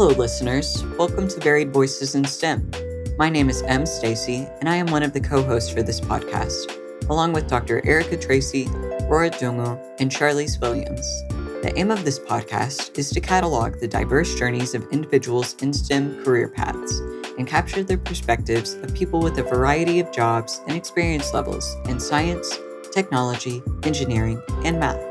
Hello, listeners. Welcome to Varied Voices in STEM. My name is M. Stacy, and I am one of the co hosts for this podcast, along with Dr. Erica Tracy, Rora Dungu, and Charlize Williams. The aim of this podcast is to catalog the diverse journeys of individuals in STEM career paths and capture the perspectives of people with a variety of jobs and experience levels in science, technology, engineering, and math.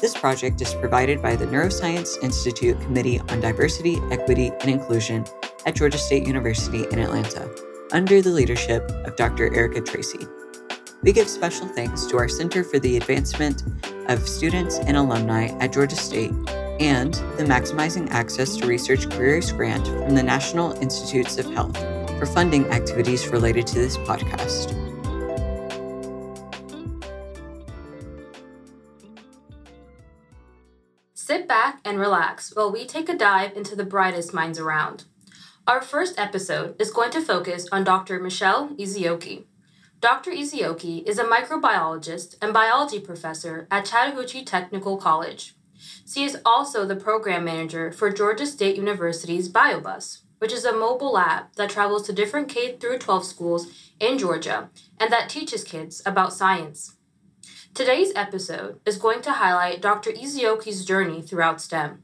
This project is provided by the Neuroscience Institute Committee on Diversity, Equity, and Inclusion at Georgia State University in Atlanta, under the leadership of Dr. Erica Tracy. We give special thanks to our Center for the Advancement of Students and Alumni at Georgia State and the Maximizing Access to Research Careers Grant from the National Institutes of Health for funding activities related to this podcast. Sit back and relax while we take a dive into the brightest minds around. Our first episode is going to focus on Dr. Michelle Ezeoke. Dr. Ezeoke is a microbiologist and biology professor at Chattahoochee Technical College. She is also the program manager for Georgia State University's BioBus, which is a mobile lab that travels to different K 12 schools in Georgia and that teaches kids about science. Today's episode is going to highlight Dr. Ezeoke's journey throughout STEM.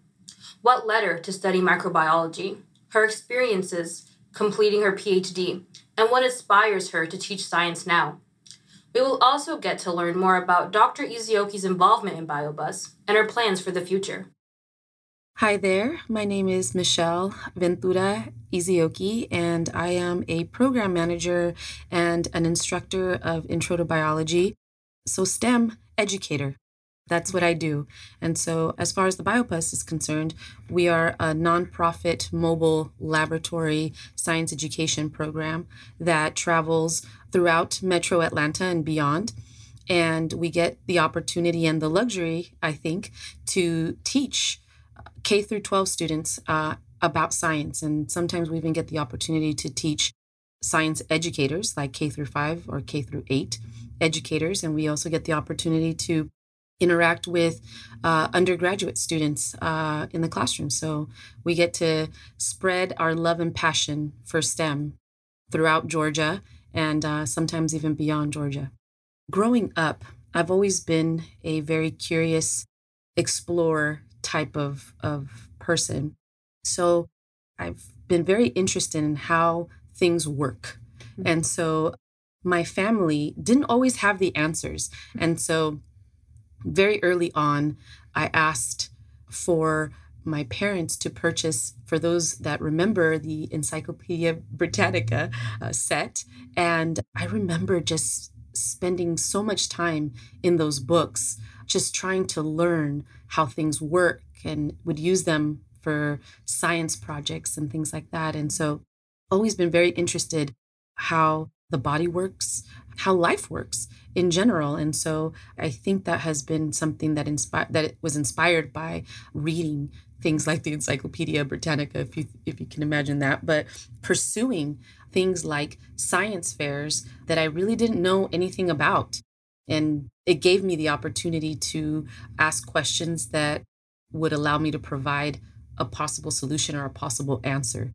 What led her to study microbiology, her experiences completing her PhD, and what inspires her to teach science now. We will also get to learn more about Dr. Ezeoke's involvement in BioBus and her plans for the future. Hi there, my name is Michelle Ventura Ezeoke, and I am a program manager and an instructor of Intro to Biology, so STEM educator. That's what I do. And so, as far as the BioBus is concerned, we are a nonprofit mobile laboratory science education program that travels throughout metro Atlanta and beyond. And we get the opportunity and the luxury, I think, to teach K through 12 students uh, about science. And sometimes we even get the opportunity to teach science educators like K through 5 or K through 8 educators. And we also get the opportunity to interact with uh, undergraduate students uh, in the classroom. So we get to spread our love and passion for STEM throughout Georgia and uh, sometimes even beyond Georgia. Growing up, I've always been a very curious explorer type of, of person. So I've been very interested in how things work. Mm-hmm. And so my family didn't always have the answers. And so very early on, I asked for my parents to purchase, for those that remember, the Encyclopedia Britannica uh, set. And I remember just spending so much time in those books, just trying to learn how things work and would use them for science projects and things like that. And so, always been very interested how the body works, how life works in general. And so I think that has been something that inspired that was inspired by reading things like the Encyclopedia Britannica, if you if you can imagine that, but pursuing things like science fairs that I really didn't know anything about. And it gave me the opportunity to ask questions that would allow me to provide a possible solution or a possible answer.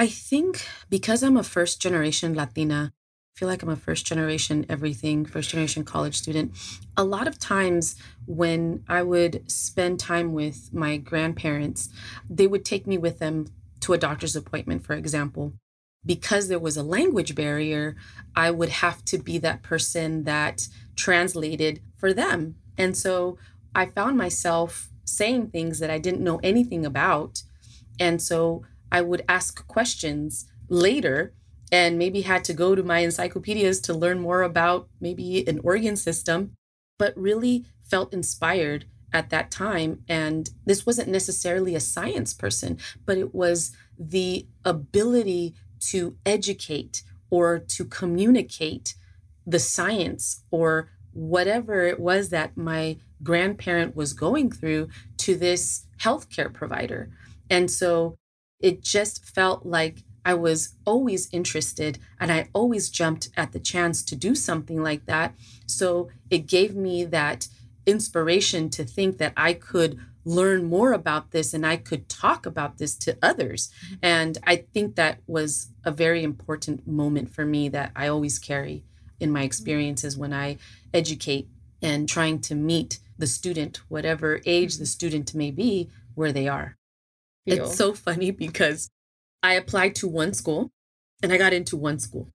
I think because I'm a first generation Latina, I feel like I'm a first generation everything, first generation college student. A lot of times when I would spend time with my grandparents, they would take me with them to a doctor's appointment, for example. Because there was a language barrier, I would have to be that person that translated for them. And so I found myself saying things that I didn't know anything about. And so I would ask questions later and maybe had to go to my encyclopedias to learn more about maybe an organ system, but really felt inspired at that time. And this wasn't necessarily a science person, but it was the ability to educate or to communicate the science or whatever it was that my grandparent was going through to this healthcare provider. And so it just felt like I was always interested and I always jumped at the chance to do something like that. So it gave me that inspiration to think that I could learn more about this and I could talk about this to others. And I think that was a very important moment for me that I always carry in my experiences when I educate and trying to meet the student, whatever age the student may be, where they are. Feel. It's so funny because I applied to one school and I got into one school.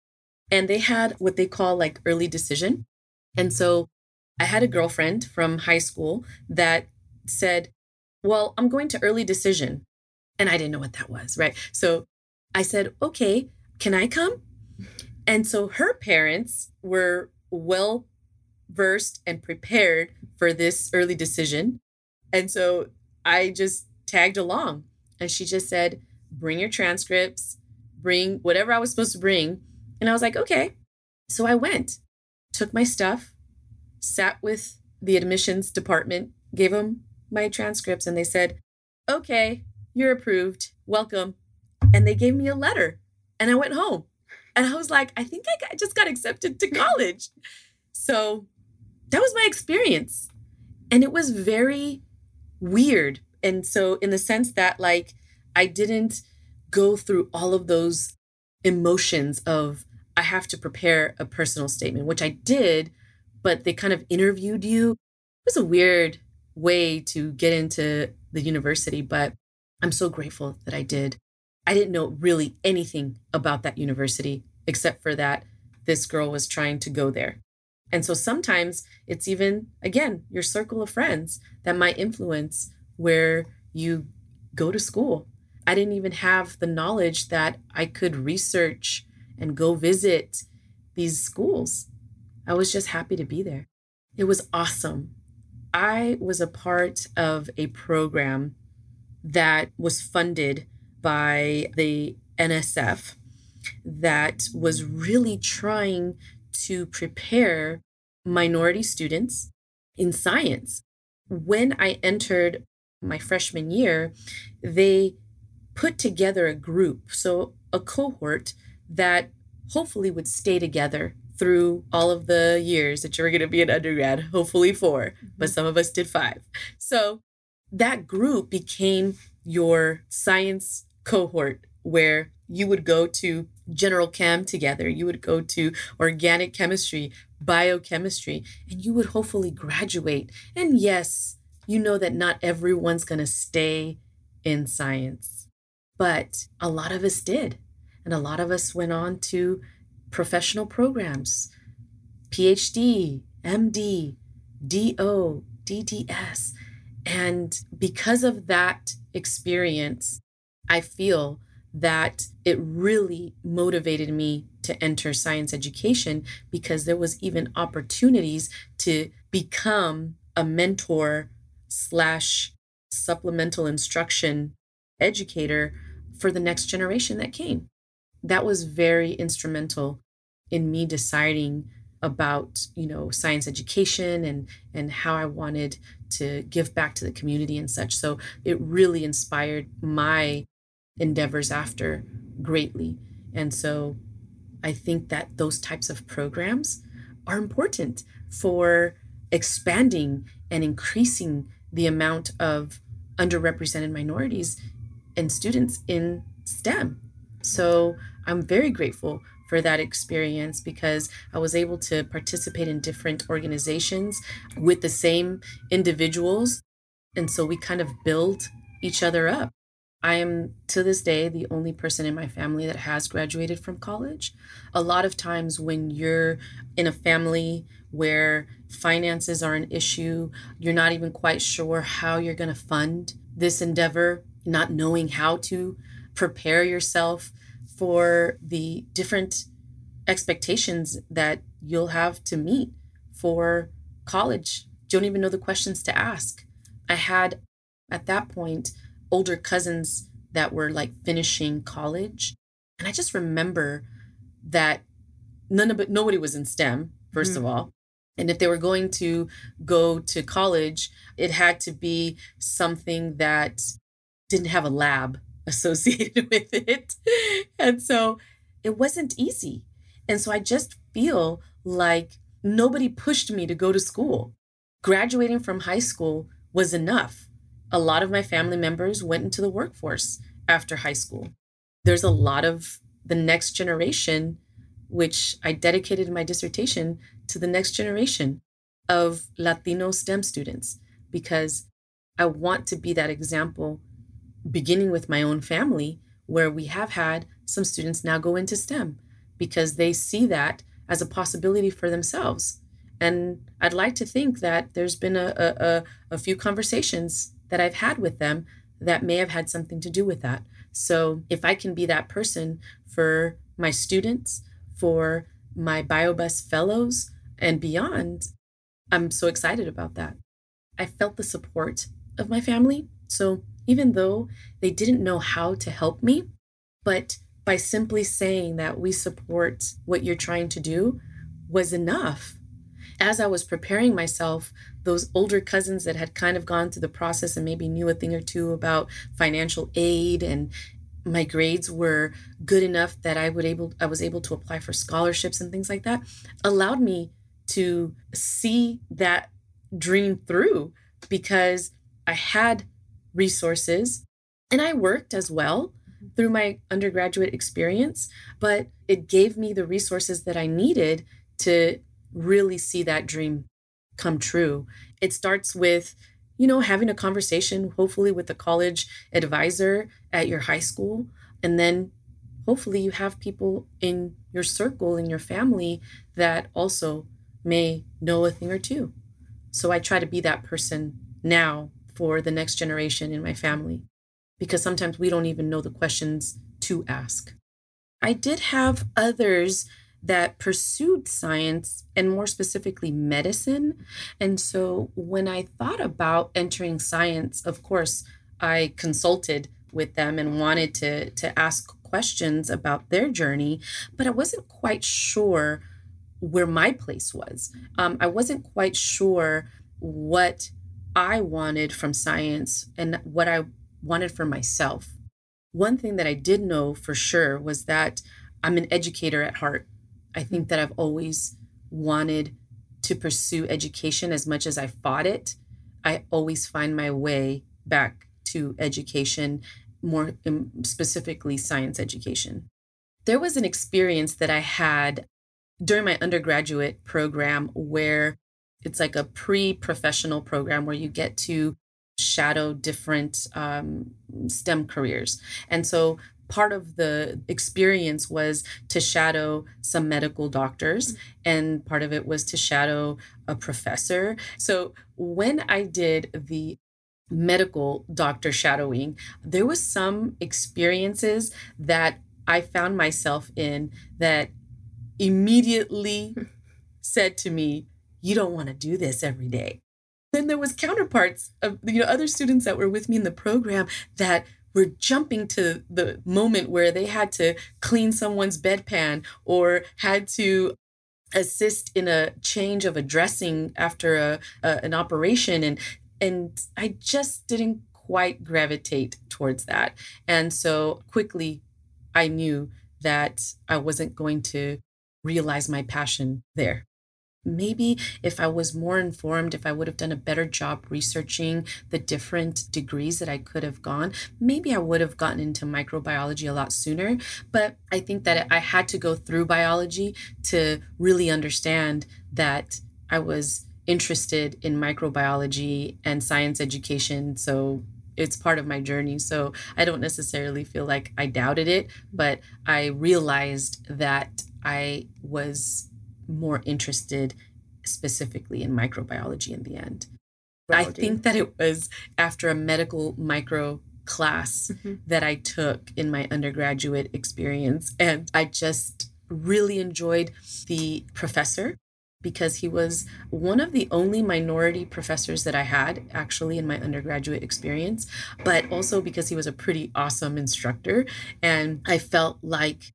And they had what they call like early decision. And so I had a girlfriend from high school that said, Well, I'm going to early decision. And I didn't know what that was, right? So I said, Okay, can I come? And so her parents were well versed and prepared for this early decision. And so I just tagged along. And she just said, Bring your transcripts, bring whatever I was supposed to bring. And I was like, Okay. So I went, took my stuff, sat with the admissions department, gave them my transcripts, and they said, Okay, you're approved. Welcome. And they gave me a letter. And I went home. And I was like, I think I got, just got accepted to college. so that was my experience. And it was very weird. And so, in the sense that, like, I didn't go through all of those emotions of, I have to prepare a personal statement, which I did, but they kind of interviewed you. It was a weird way to get into the university, but I'm so grateful that I did. I didn't know really anything about that university except for that this girl was trying to go there. And so sometimes it's even, again, your circle of friends that might influence where you go to school. I didn't even have the knowledge that I could research and go visit these schools. I was just happy to be there. It was awesome. I was a part of a program that was funded by the NSF that was really trying to prepare minority students in science. When I entered my freshman year, they put together a group, so a cohort that hopefully would stay together through all of the years that you were going to be an undergrad, hopefully 4 but mm-hmm. some of us did five. So that group became your science cohort where you would go to general chem together, you would go to organic chemistry, biochemistry, and you would hopefully graduate. And yes, you know that not everyone's going to stay in science, but a lot of us did. And a lot of us went on to professional programs, PhD, MD, DO, DDS. And because of that experience, I feel that it really motivated me to enter science education because there was even opportunities to become a mentor slash supplemental instruction educator for the next generation that came. That was very instrumental in me deciding about you know science education and and how i wanted to give back to the community and such. So it really inspired my endeavors after greatly. And so i think that those types of programs are important for expanding and increasing the amount of underrepresented minorities and students in stem so I'm very grateful for that experience because I was able to participate in different organizations with the same individuals. And so we kind of build each other up. I am to this day the only person in my family that has graduated from college. A lot of times, when you're in a family where finances are an issue, you're not even quite sure how you're going to fund this endeavor, not knowing how to prepare yourself for the different expectations that you'll have to meet for college. You Don't even know the questions to ask. I had at that point older cousins that were like finishing college. And I just remember that none of nobody was in STEM, 1st mm-hmm. of all. And if they were going to go to college, it had to be something that didn't have a lab associated with it. And so it wasn't easy. And so I just feel like nobody pushed me to go to school. Graduating from high school was enough. A lot of my family members went into the workforce after high school. There's a lot of the next generation, which I dedicated my dissertation to the next generation of Latino STEM students because I want to be that example, beginning with my own family, where we have had some students now go into STEM because they see that as a possibility for themselves. And I'd like to think that there's been a, a, a, few conversations that I've had with them that may have had something to do with that. So if I can be that person for my students, for my BioBus fellows, and beyond, I'm so excited about that. I felt the support of my family. So even though they didn't know how to help me, but by simply saying that we support what you're trying to do was enough. As I was preparing myself, those older cousins that had kind of gone through the process and maybe knew a thing or two about financial aid and my grades were good enough that I would able I was able to apply for scholarships and things like that allowed me to see that dream through because I had resources and I worked as well through my undergraduate experience, but it gave me the resources that I needed to really see that dream come true. It starts with, you know, having a conversation, hopefully with a college advisor at your high school. And then hopefully you have people in your circle, in your family that also may know a thing or two. So I try to be that person now for the next generation in my family because sometimes we don't even know the questions to ask. I did have others that pursued science and more specifically medicine. And so when I thought about entering science, of course, I consulted with them and wanted to, to ask questions about their journey, but I wasn't quite sure where my place was. Um, I wasn't quite sure what I wanted from science and what I wanted for myself. One thing that I did know for sure was that I'm an educator at heart. I think that I've always wanted to pursue education as much as I fought it. I always find my way back to education, more specifically science education. There was an experience that I had during my undergraduate program where it's like a pre professional program where you get to shadow different um, STEM careers. And so part of the experience was to shadow some medical doctors, mm-hmm. and part of it was to shadow a professor. So when I did the medical doctor shadowing, there was some experiences that I found myself in that immediately said to me, you don't want to do this every day. Then there was counterparts of you know other students that were with me in the program that were jumping to the moment where they had to clean someone's bedpan or had to assist in a change of a dressing after a, a, an operation and and I just didn't quite gravitate towards that. And so quickly I knew that I wasn't going to realize my passion there. Maybe if I was more informed, if I would have done a better job researching the different degrees that I could have gone, maybe I would have gotten into microbiology a lot sooner. But I think that I had to go through biology to really understand that I was interested in microbiology and science education. So it's part of my journey. So I don't necessarily feel like I doubted it, but I realized that I was more interested specifically in microbiology in the end. Biology. I think that it was after a medical micro class mm-hmm. that I took in my undergraduate experience. And I just really enjoyed the professor because he was one of the only minority professors that I had actually in my undergraduate experience, but also because he was a pretty awesome instructor. And I felt like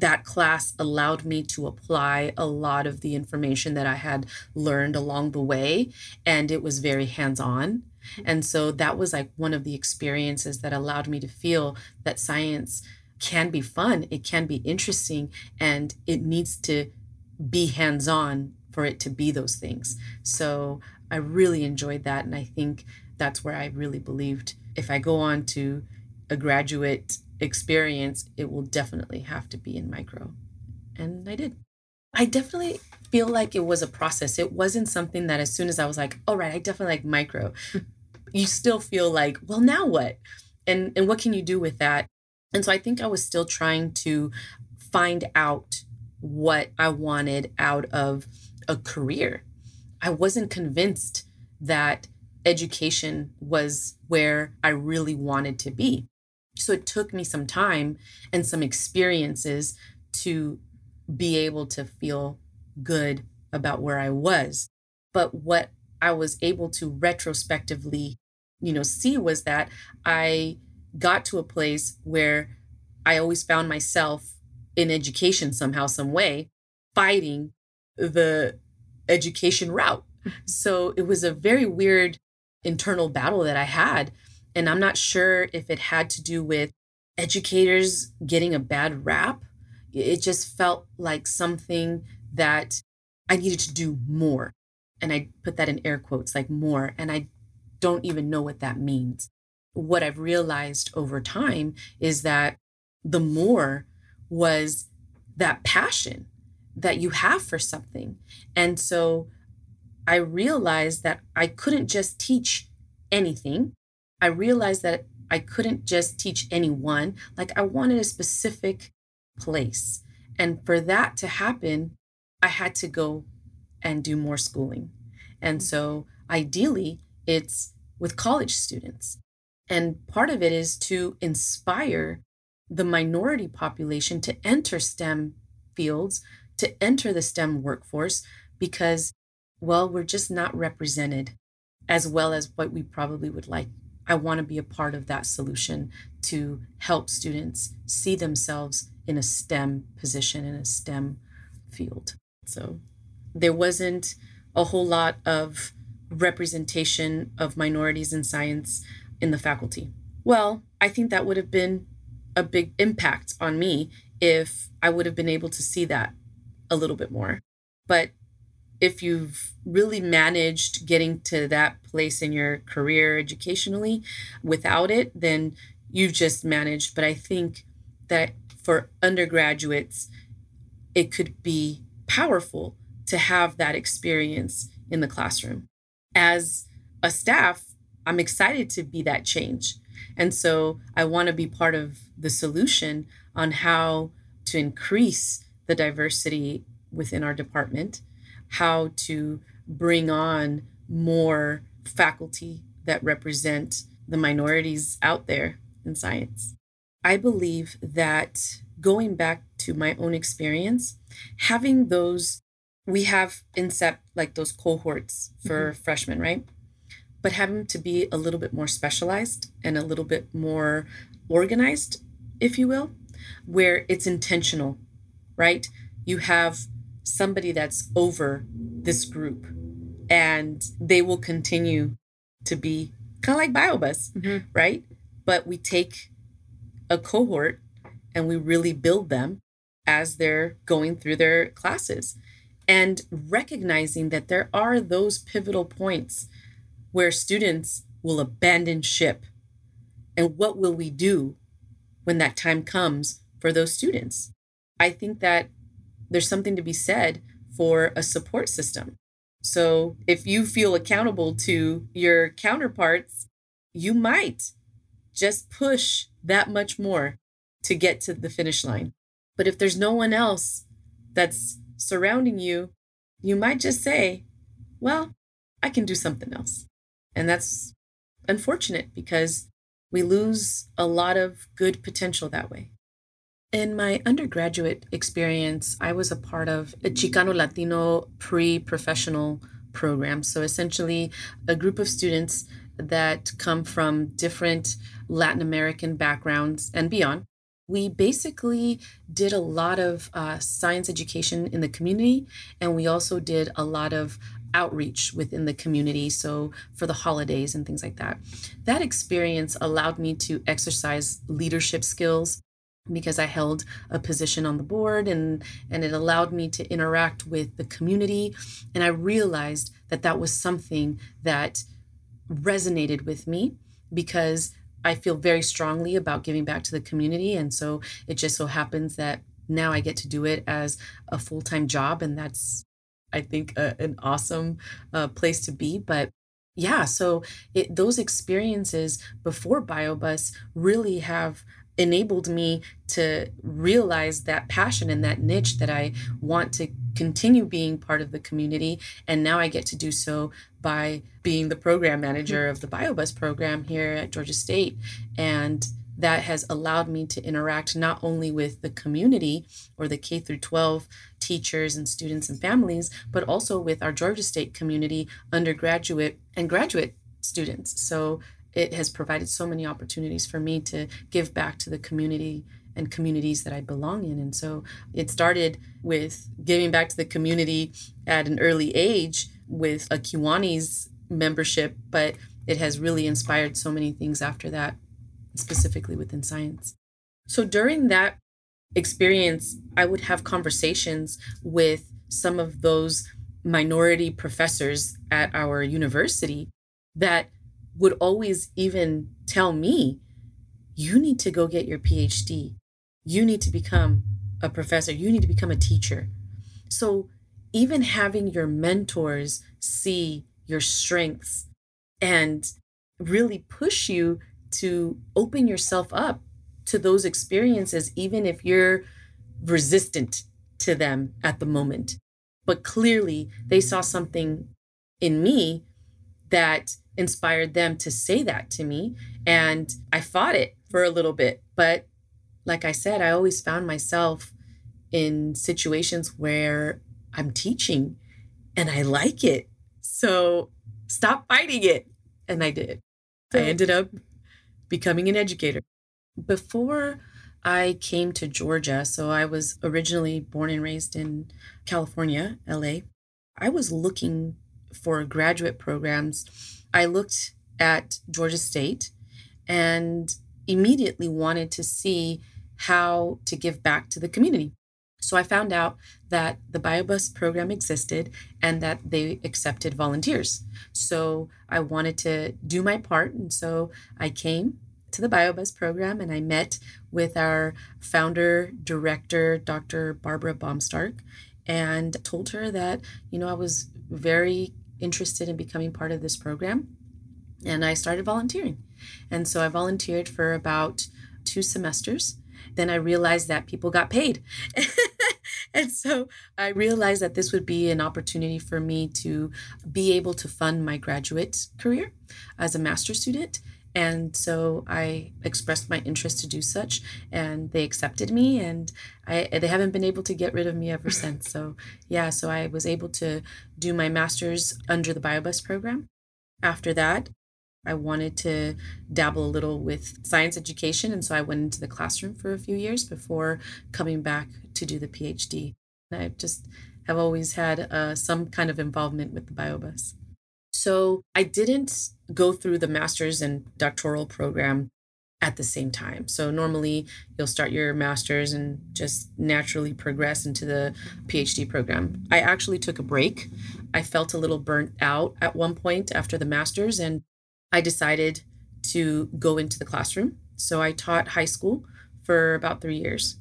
that class allowed me to apply a lot of the information that I had learned along the way, and it was very hands on. Mm-hmm. And so that was like one of the experiences that allowed me to feel that science can be fun, it can be interesting, and it needs to be hands on for it to be those things. So I really enjoyed that. And I think that's where I really believed if I go on to a graduate experience, it will definitely have to be in micro. And I did. I definitely feel like it was a process. It wasn't something that as soon as I was like, all right, I definitely like micro, you still feel like, well, now what? And and what can you do with that? And so I think I was still trying to find out what I wanted out of a career. I wasn't convinced that education was where I really wanted to be. So it took me some time and some experiences to be able to feel good about where I was. But what I was able to retrospectively, you know, see was that I got to a place where I always found myself in education somehow, some way, fighting the education route. Mm-hmm. So it was a very weird internal battle that I had. And I'm not sure if it had to do with educators getting a bad rap. It just felt like something that I needed to do more. And I put that in air quotes, like more. And I don't even know what that means. What I've realized over time is that the more was that passion that you have for something. And so I realized that I couldn't just teach anything. I realized that I couldn't just teach anyone. Like I wanted a specific place. And for that to happen, I had to go and do more schooling. And so ideally, it's with college students. And part of it is to inspire the minority population to enter STEM fields, to enter the STEM workforce, because, well, we're just not represented as well as what we probably would like. I want to be a part of that solution to help students see themselves in a STEM position, in a STEM field. So there wasn't a whole lot of representation of minorities in science in the faculty. Well, I think that would have been a big impact on me if I would have been able to see that a little bit more. But if you've really managed getting to that place in your career educationally without it, then you've just managed. But I think that for undergraduates, it could be powerful to have that experience in the classroom. As a staff, I'm excited to be that change. And so I want to be part of the solution on how to increase the diversity within our department how to bring on more faculty that represent the minorities out there in science. I believe that going back to my own experience, having those, we have in INSEP like those cohorts for mm-hmm. freshmen, right? But having to be a little bit more specialized and a little bit more organized, if you will, where it's intentional, right? You have somebody that's over this group and they will continue to be kind of like biobus mm-hmm. right but we take a cohort and we really build them as they're going through their classes and recognizing that there are those pivotal points where students will abandon ship and what will we do when that time comes for those students i think that there's something to be said for a support system. So if you feel accountable to your counterparts, you might just push that much more to get to the finish line. But if there's no one else that's surrounding you, you might just say, well, I can do something else. And that's unfortunate because we lose a lot of good potential that way. In my undergraduate experience, I was a part of a Chicano Latino pre professional program. So essentially, a group of students that come from different Latin American backgrounds and beyond. We basically did a lot of uh, science education in the community, and we also did a lot of outreach within the community. So, for the holidays and things like that. That experience allowed me to exercise leadership skills because I held a position on the board and and it allowed me to interact with the community and I realized that that was something that resonated with me because I feel very strongly about giving back to the community. And so it just so happens that now I get to do it as a full time job. And that's, I think, a, an awesome uh, place to be. But yeah, so it, those experiences before BioBus really have enabled me to realize that passion and that niche that I want to continue being part of the community. And now I get to do so by being the program manager of the BioBus program here at Georgia State. And that has allowed me to interact not only with the community or the K through 12 teachers and students and families, but also with our Georgia State community, undergraduate and graduate students. So it has provided so many opportunities for me to give back to the community and communities that I belong in. And so it started with giving back to the community at an early age with a Kiwanis membership, but it has really inspired so many things after that, specifically within science. So during that experience, I would have conversations with some of those minority professors at our university that would always even tell me, you need to go get your PhD. You need to become a professor. You need to become a teacher. So, even having your mentors see your strengths and really push you to open yourself up to those experiences, even if you're resistant to them at the moment. But clearly, they saw something in me that inspired them to say that to me. And I fought it for a little bit. But like I said, I always found myself in situations where I'm teaching and I like it. So stop fighting it. And I did. I ended up becoming an educator. Before I came to Georgia, so I was originally born and raised in California, LA, I was looking for graduate programs I looked at Georgia State and immediately wanted to see how to give back to the community. So I found out that the BioBus program existed and that they accepted volunteers. So I wanted to do my part. And so I came to the BioBus program and I met with our founder, director, Dr. Barbara Baumstark, and told her that, you know, I was very interested in becoming part of this program. And I started volunteering. And so I volunteered for about two semesters. Then I realized that people got paid. and so I realized that this would be an opportunity for me to be able to fund my graduate career as a master's student. And so I expressed my interest to do such, and they accepted me, and I, they haven't been able to get rid of me ever since. So, yeah, so I was able to do my master's under the BioBus program. After that, I wanted to dabble a little with science education, and so I went into the classroom for a few years before coming back to do the PhD. And I just have always had uh, some kind of involvement with the BioBus. So I didn't go through the master's and doctoral program at the same time. So normally you'll start your master's and just naturally progress into the PhD program. I actually took a break. I felt a little burnt out at one point after the master's and I decided to go into the classroom. So I taught high school for about 3 years.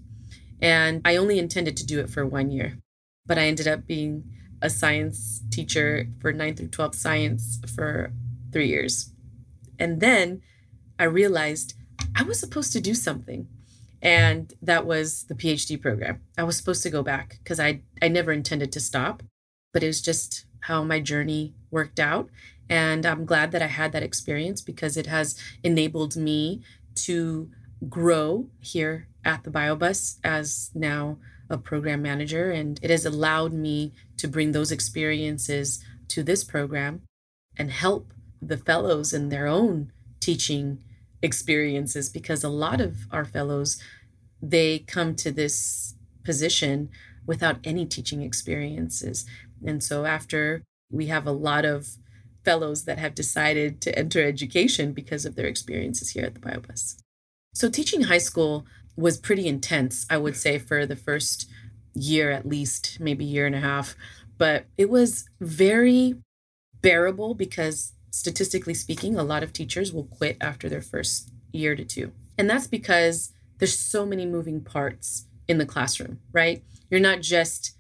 And I only intended to do it for 1 year. But I ended up being a science teacher for 9 through 12 science for three years. And then I realized I was supposed to do something. And that was the PhD program. I was supposed to go back because I, I never intended to stop, but it was just how my journey worked out. And I'm glad that I had that experience because it has enabled me to grow here at the BioBus as now a program manager, and it has allowed me to bring those experiences to this program and help the fellows in their own teaching experiences because a lot of our fellows they come to this position without any teaching experiences. And so after we have a lot of fellows that have decided to enter education because of their experiences here at the biobus. So teaching high school was pretty intense, I would say, for the first year at least, maybe year and a half. But it was very bearable because statistically speaking, a lot of teachers will quit after their first year to two. And that's because there's so many moving parts in the classroom, right? You're not just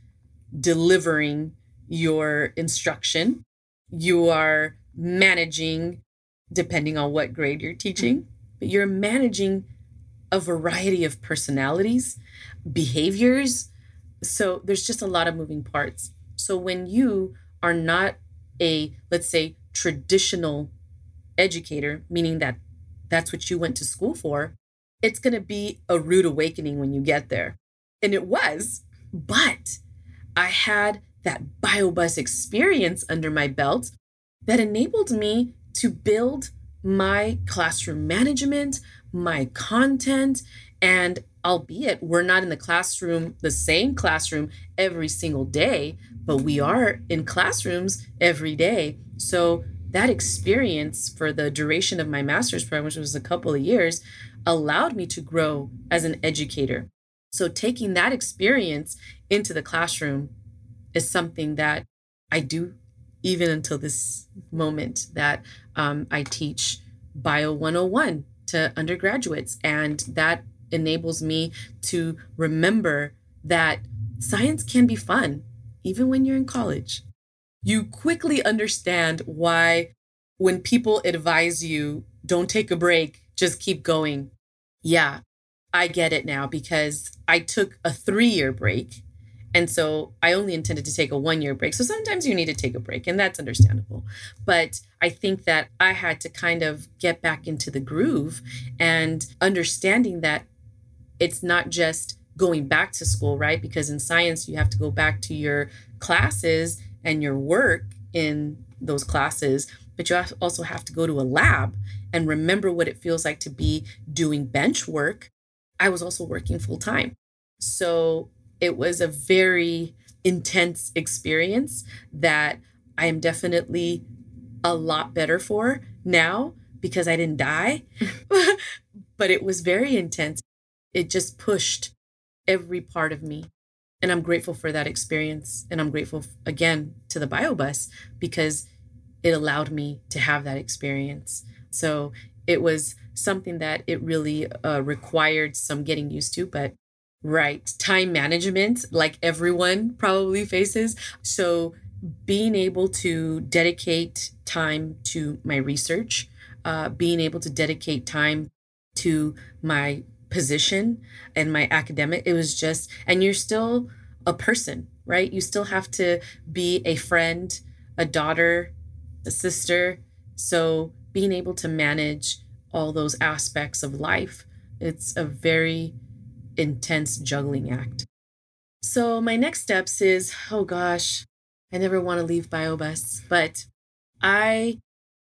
delivering your instruction, you are managing, depending on what grade you're teaching, but you're managing a variety of personalities, behaviors. So there's just a lot of moving parts. So when you are not a, let's say, traditional educator, meaning that that's what you went to school for, it's going to be a rude awakening when you get there. And it was, but I had that BioBus experience under my belt that enabled me to build my classroom management, my content, and albeit we're not in the classroom, the same classroom every single day, but we are in classrooms every day. So that experience for the duration of my master's program, which was a couple of years, allowed me to grow as an educator. So taking that experience into the classroom is something that I do even until this moment that um, I teach Bio 101 to undergraduates. And that enables me to remember that science can be fun, even when you're in college. You quickly understand why, when people advise you, don't take a break, just keep going. Yeah, I get it now because I took a three year break and so I only intended to take a one year break. So sometimes you need to take a break, and that's understandable. But I think that I had to kind of get back into the groove and understanding that it's not just going back to school, right? Because in science, you have to go back to your classes and your work in those classes, but you also have to go to a lab and remember what it feels like to be doing bench work. I was also working full time. So it was a very intense experience that I am definitely a lot better for now because I didn't die. but it was very intense. It just pushed every part of me. And I'm grateful for that experience. And I'm grateful again to the BioBus because it allowed me to have that experience. So it was something that it really uh, required some getting used to, but Right. Time management, like everyone probably faces. So, being able to dedicate time to my research, uh, being able to dedicate time to my position and my academic, it was just, and you're still a person, right? You still have to be a friend, a daughter, a sister. So, being able to manage all those aspects of life, it's a very intense juggling act. So my next steps is oh gosh, I never want to leave BioBus, but I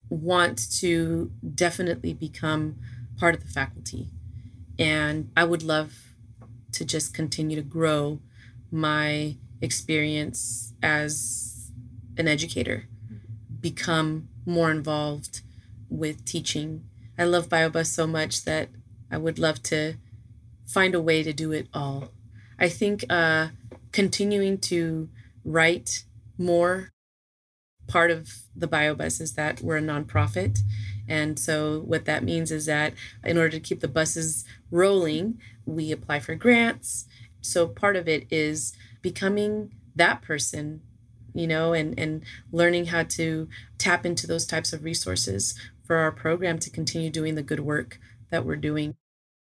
want to definitely become part of the faculty. And I would love to just continue to grow my experience as an educator, become more involved with teaching. I love BioBus so much that I would love to find a way to do it all. I think uh, continuing to write more part of the biobus is that we're a nonprofit. And so, what that means is that in order to keep the buses rolling, we apply for grants. So, part of it is becoming that person, you know, and, and learning how to tap into those types of resources for our program to continue doing the good work that we're doing.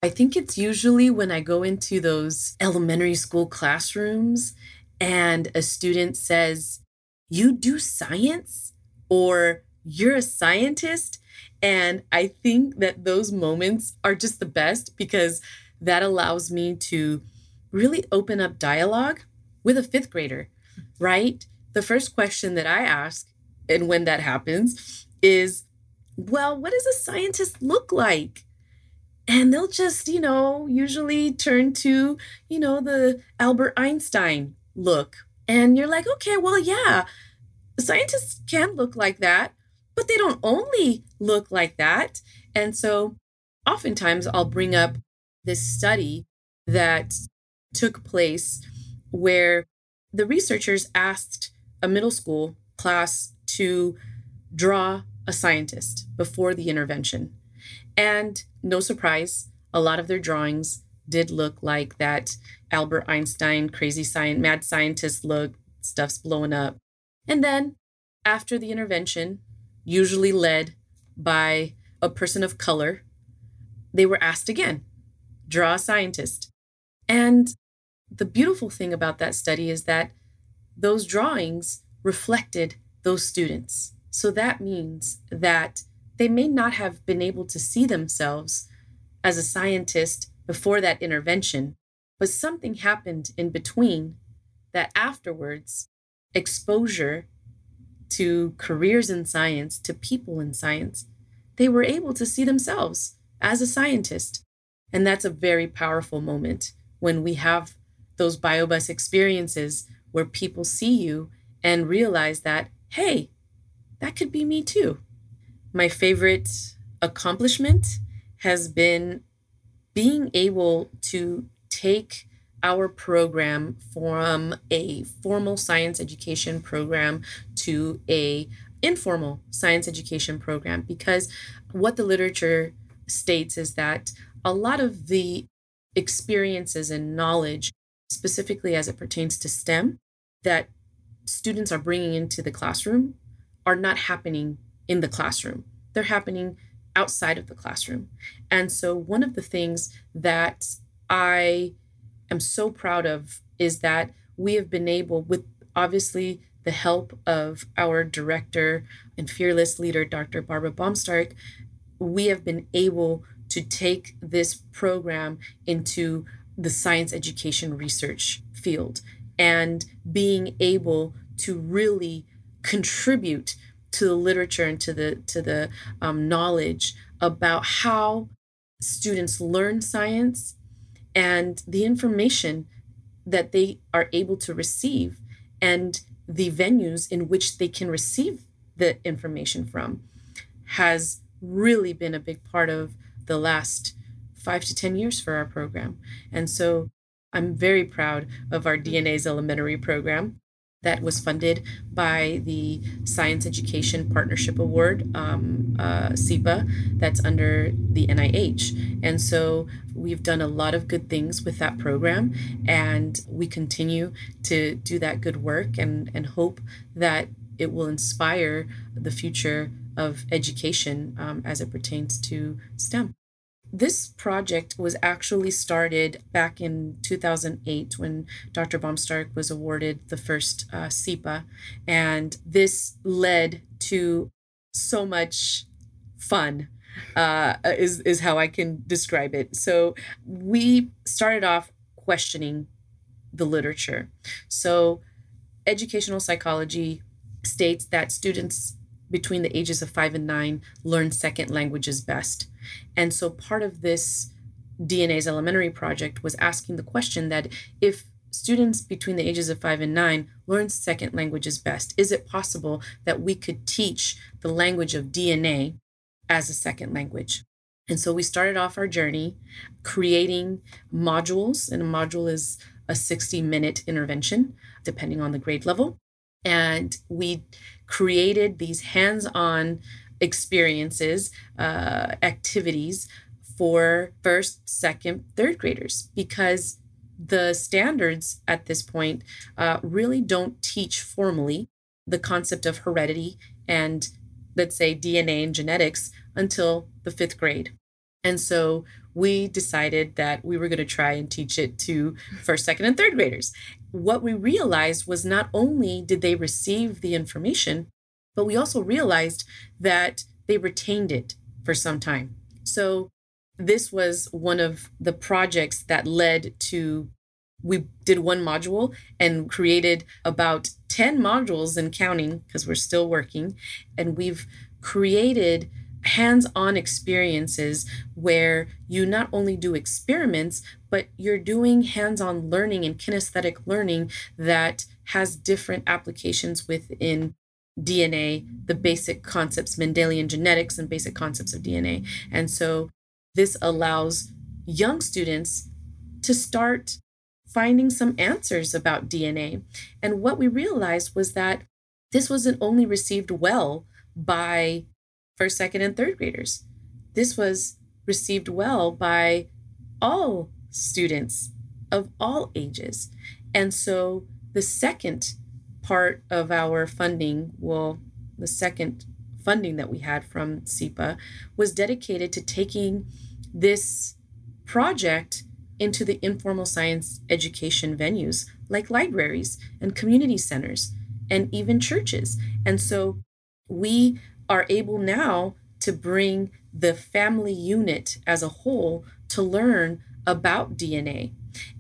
I think it's usually when I go into those elementary school classrooms and a student says, You do science? Or you're a scientist? And I think that those moments are just the best because that allows me to really open up dialogue with a fifth grader, right? The first question that I ask, and when that happens, is, Well, what does a scientist look like? And they'll just you know usually turn to you know the albert einstein look and you're like okay well yeah scientists can look like that but they don't only look like that and so oftentimes i'll bring up this study that took place where the researchers asked a middle school class to draw a scientist before the intervention. And no surprise, a lot of their drawings did look like that Albert Einstein crazy science mad scientist look, stuff's blowing up. And then after the intervention, usually led by a person of color, they were asked again, draw a scientist. And the beautiful thing about that study is that those drawings reflected those students. So that means that they may not have been able to see themselves as a scientist before that intervention, but something happened in between that afterwards exposure to careers in science, to people in science, they were able to see themselves as a scientist. And that's a very powerful moment when we have those biobus experiences where people see you and realize that, hey, that could be me too. My favorite accomplishment has been being able to take our program from a formal science education program to a informal science education program because what the literature states is that a lot of the experiences and knowledge specifically as it pertains to STEM that students are bringing into the classroom are not happening in the classroom. They're happening outside of the classroom. And so, one of the things that I am so proud of is that we have been able, with obviously the help of our director and fearless leader, Dr. Barbara Baumstark, we have been able to take this program into the science education research field and being able to really contribute to the literature and to the to the um, knowledge about how students learn science and the information that they are able to receive and the venues in which they can receive the information from has really been a big part of the last five to 10 years for our program. And so I'm very proud of our DNA's elementary program that was funded by the Science Education Partnership Award, um, uh, SEPA, that's under the NIH. And so we've done a lot of good things with that program, and we continue to do that good work and, and hope that it will inspire the future of education um, as it pertains to STEM. This project was actually started back in 2008 when Dr. Baumstark was awarded the first uh, SEPA. And this led to so much fun, uh, is, is how I can describe it. So we started off questioning the literature. So educational psychology states that students between the ages of five and nine learn second languages best. And so part of this DNA's elementary project was asking the question that if students between the ages of five and nine learn second languages best, is it possible that we could teach the language of DNA as a second language? And so we started off our journey creating modules, and a module is a 60 minute intervention, depending on the grade level. And we created these hands on experiences, uh, activities for first, second, third graders because the standards at this point uh, really don't teach formally the concept of heredity and, let's say, DNA and genetics until the fifth grade. And so we decided that we were going to try and teach it to first, second, and third graders. What we realized was not only did they receive the information, but we also realized that they retained it for some time. So this was one of the projects that led to we did one module and created about 10 modules in counting because we're still working and we've created hands-on experiences where you not only do experiments but you're doing hands-on learning and kinesthetic learning that has different applications within DNA, the basic concepts, Mendelian genetics, and basic concepts of DNA. And so this allows young students to start finding some answers about DNA. And what we realized was that this wasn't only received well by first, second, and third graders. This was received well by all students of all ages. And so the second part of our funding, well, the second funding that we had from SEPA was dedicated to taking this project into the informal science education venues like libraries and community centers and even churches. And so we are able now to bring the family unit as a whole to learn about DNA.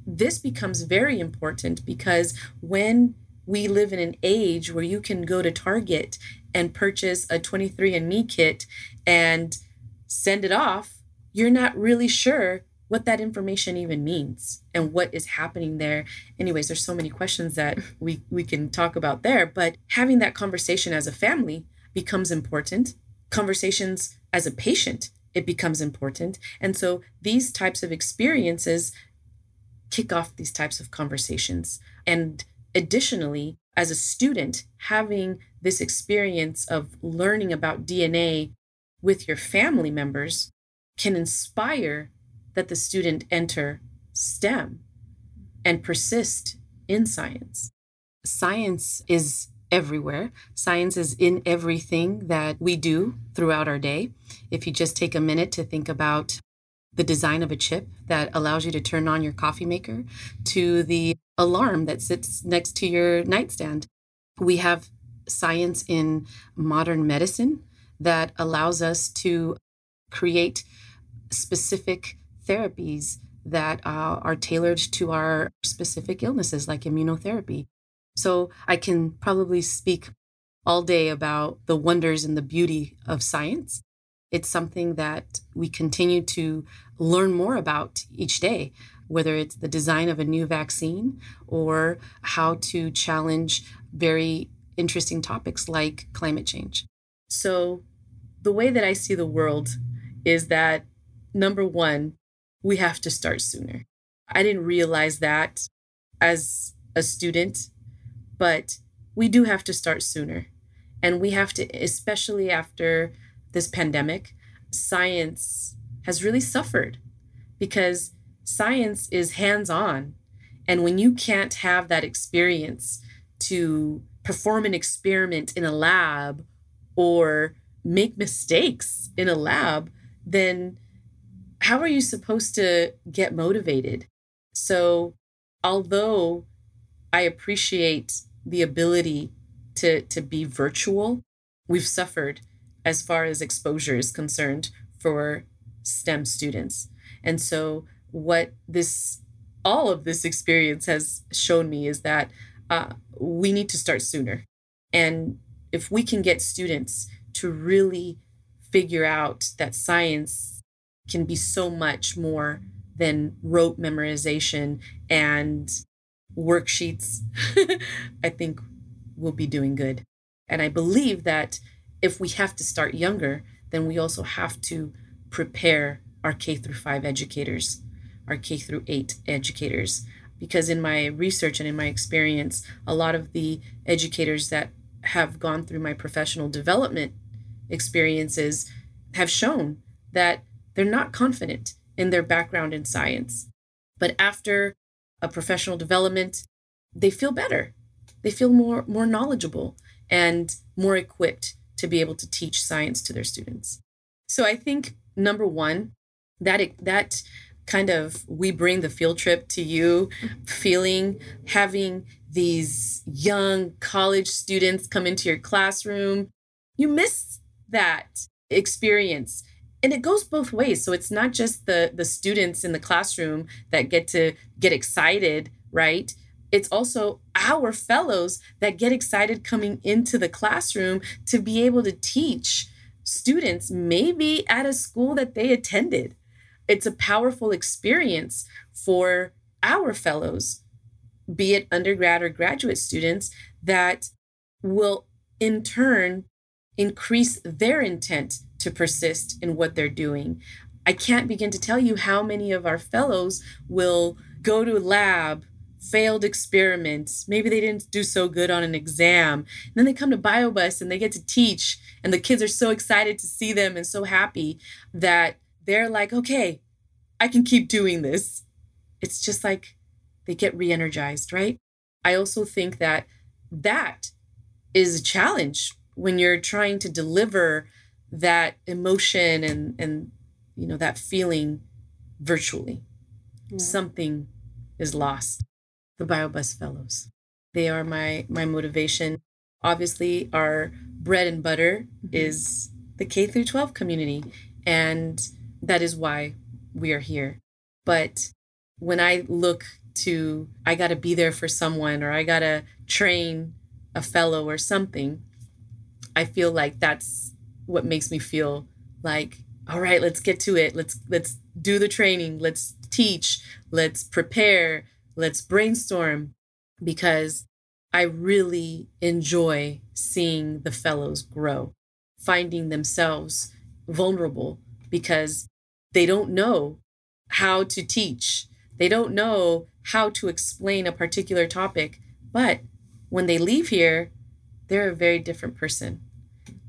This becomes very important because when we live in an age where you can go to Target and purchase a 23andMe kit and send it off, you're not really sure what that information even means and what is happening there. Anyways, there's so many questions that we, we can talk about there, but having that conversation as a family becomes important. Conversations as a patient, it becomes important. And so these types of experiences kick off these types of conversations. And additionally, as a student, having this experience of learning about DNA with your family members can inspire that the student enter STEM and persist in science. Science is everywhere. Science is in everything that we do throughout our day. If you just take a minute to think about the design of a chip that allows you to turn on your coffee maker to the alarm that sits next to your nightstand. We have science in modern medicine that allows us to create specific therapies that uh, are tailored to our specific illnesses, like immunotherapy. So I can probably speak all day about the wonders and the beauty of science. It's something that we continue to learn more about each day, whether it's the design of a new vaccine or how to challenge very interesting topics like climate change. So, the way that I see the world is that number one, we have to start sooner. I didn't realize that as a student, but we do have to start sooner. And we have to, especially after this pandemic, science has really suffered because science is hands on. And when you can't have that experience to perform an experiment in a lab or make mistakes in a lab, then how are you supposed to get motivated? So, although I appreciate the ability to, to be virtual, we've suffered as far as exposure is concerned for STEM students. And so, what this all of this experience has shown me is that uh, we need to start sooner. And if we can get students to really figure out that science can be so much more than rote memorization and worksheets, I think we'll be doing good. And I believe that if we have to start younger, then we also have to prepare our K through 5 educators, our K through 8 educators because in my research and in my experience, a lot of the educators that have gone through my professional development experiences have shown that they're not confident in their background in science. But after a professional development, they feel better. They feel more, more knowledgeable and more equipped to be able to teach science to their students. So I think number one, that it, that kind of we bring the field trip to you feeling having these young college students come into your classroom you miss that experience. And it goes both ways. So it's not just the the students in the classroom that get to get excited right it's also our fellows that get excited coming into the classroom to be able to teach students maybe at a school that they attended it's a powerful experience for our fellows be it undergrad or graduate students that will in turn increase their intent to persist in what they're doing. I can't begin to tell you how many of our fellows will go to lab failed experiments. Maybe they didn't do so good on an exam. And then they come to BioBus and they get to teach, and the kids are so excited to see them and so happy that they're like, okay, I can keep doing this. It's just like they get re energized, right? I also think that that is a challenge when you're trying to deliver that emotion and, and you know, that feeling virtually. Yeah. Something is lost. The BioBus Fellows. They are my my motivation. Obviously, our bread and butter mm-hmm. is the K through 12 community. And that is why we are here. But when I look to, I got to be there for someone or I got to train a fellow or something, I feel like that's what makes me feel like, all right, let's get to it. Let's let's do the training. Let's teach. Let's prepare. Let's brainstorm because I really enjoy seeing the fellows grow, finding themselves vulnerable because they don't know how to teach. They don't know how to explain a particular topic. But when they leave here, they're a very different person.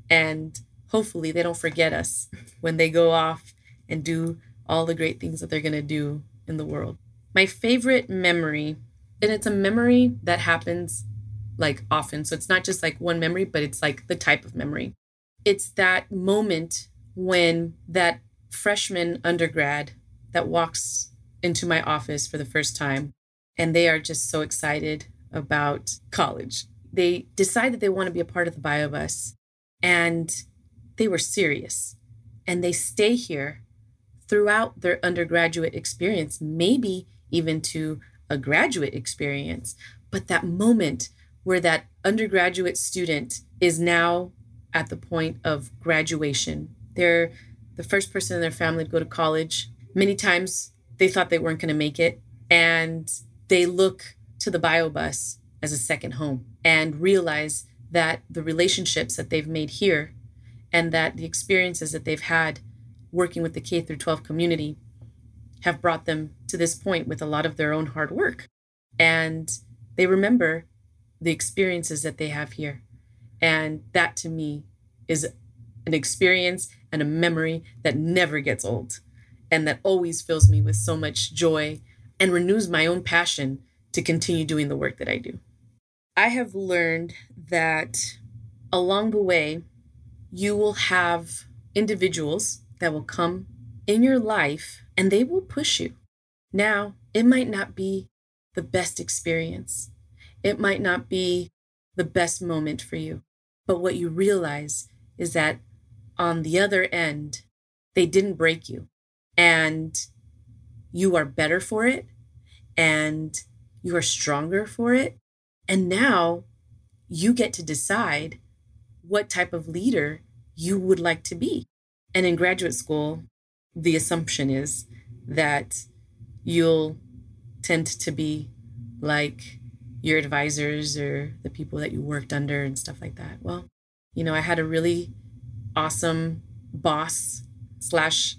And hopefully they don't forget us when they go off and do all the great things that they're going to do in the world. My favorite memory, and it's a memory that happens like often. So it's not just like one memory, but it's like the type of memory. It's that moment when that freshman undergrad that walks into my office for the first time and they are just so excited about college. They decide that they want to be a part of the BioBus and they were serious and they stay here throughout their undergraduate experience, maybe even to a graduate experience. But that moment where that undergraduate student is now at the point of graduation, they're the first person in their family to go to college. Many times they thought they weren't going to make it. And they look to the BioBus as a second home and realize that the relationships that they've made here and that the experiences that they've had working with the K through 12 community have brought them to this point with a lot of their own hard work. And they remember the experiences that they have here. And that to me is an experience and a memory that never gets old and that always fills me with so much joy and renews my own passion to continue doing the work that I do. I have learned that along the way, you will have individuals that will come in your life and they will push you. Now, it might not be the best experience, it might not be the best moment for you, but what you realize is that on the other end, they didn't break you and you are better for it and you are stronger for it. And now you get to decide what type of leader you would like to be. And in graduate school, the assumption is that you'll tend to be like your advisors or the people that you worked under and stuff like that. Well, you know, I had a really awesome boss slash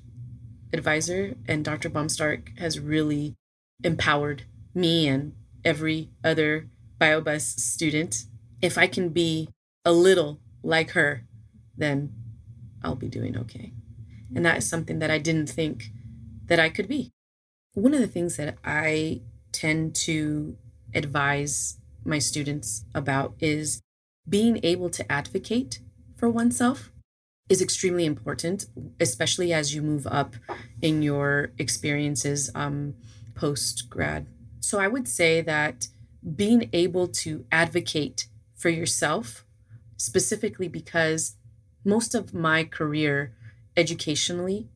advisor, and Dr. Baumstark has really empowered me and every other BioBus student. If I can be a little like her, then I'll be doing okay. And that is something that I didn't think that I could be. One of the things that I tend to advise my students about is being able to advocate for oneself is extremely important, especially as you move up in your experiences um, post grad. So I would say that being able to advocate for yourself, specifically because most of my career, educationally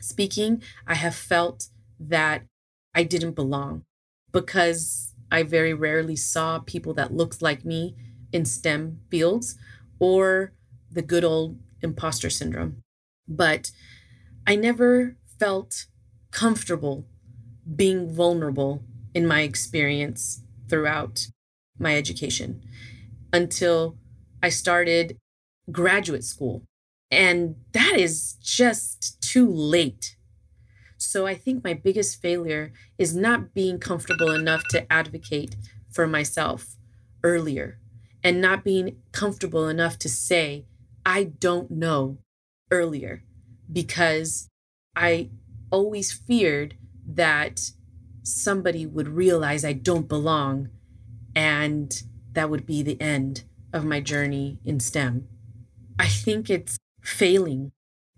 speaking, I have felt that I didn't belong because I very rarely saw people that looked like me in STEM fields or the good old imposter syndrome. But I never felt comfortable being vulnerable in my experience throughout my education until I started graduate school. And that is just too late. So I think my biggest failure is not being comfortable enough to advocate for myself earlier and not being comfortable enough to say, I don't know earlier because I always feared that somebody would realize I don't belong and that would be the end of my journey in STEM. I think it's failing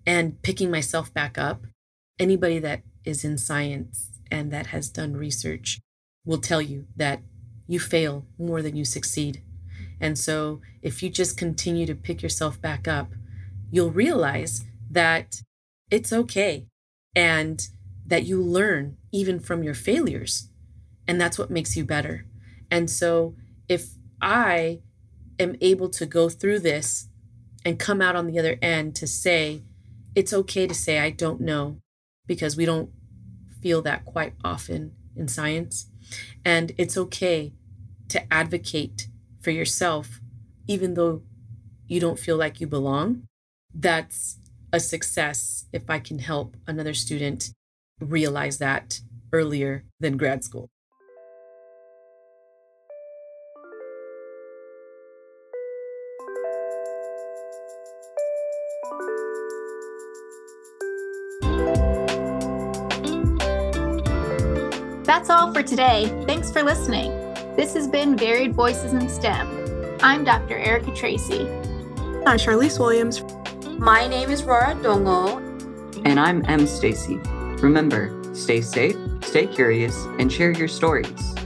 and picking myself back up. Anybody that is in science and that has done research will tell you that you fail more than you succeed. And so if you just continue to pick yourself back up, you'll realize that it's okay and that you learn even from your failures. And that's what makes you better. And so if I am able to go through this and come out on the other end to say, it's okay to say, I don't know, because we don't feel that quite often in science. And it's okay to advocate for yourself, even though you don't feel like you belong. That's a success if I can help another student realize that earlier than grad school. That's all for today. Thanks for listening. This has been Varied Voices in STEM. I'm Dr. Erica Tracy. I'm Charlize Williams. My name is Rora Dongo. And I'm M. Stacy. Remember, stay safe, stay curious, and share your stories.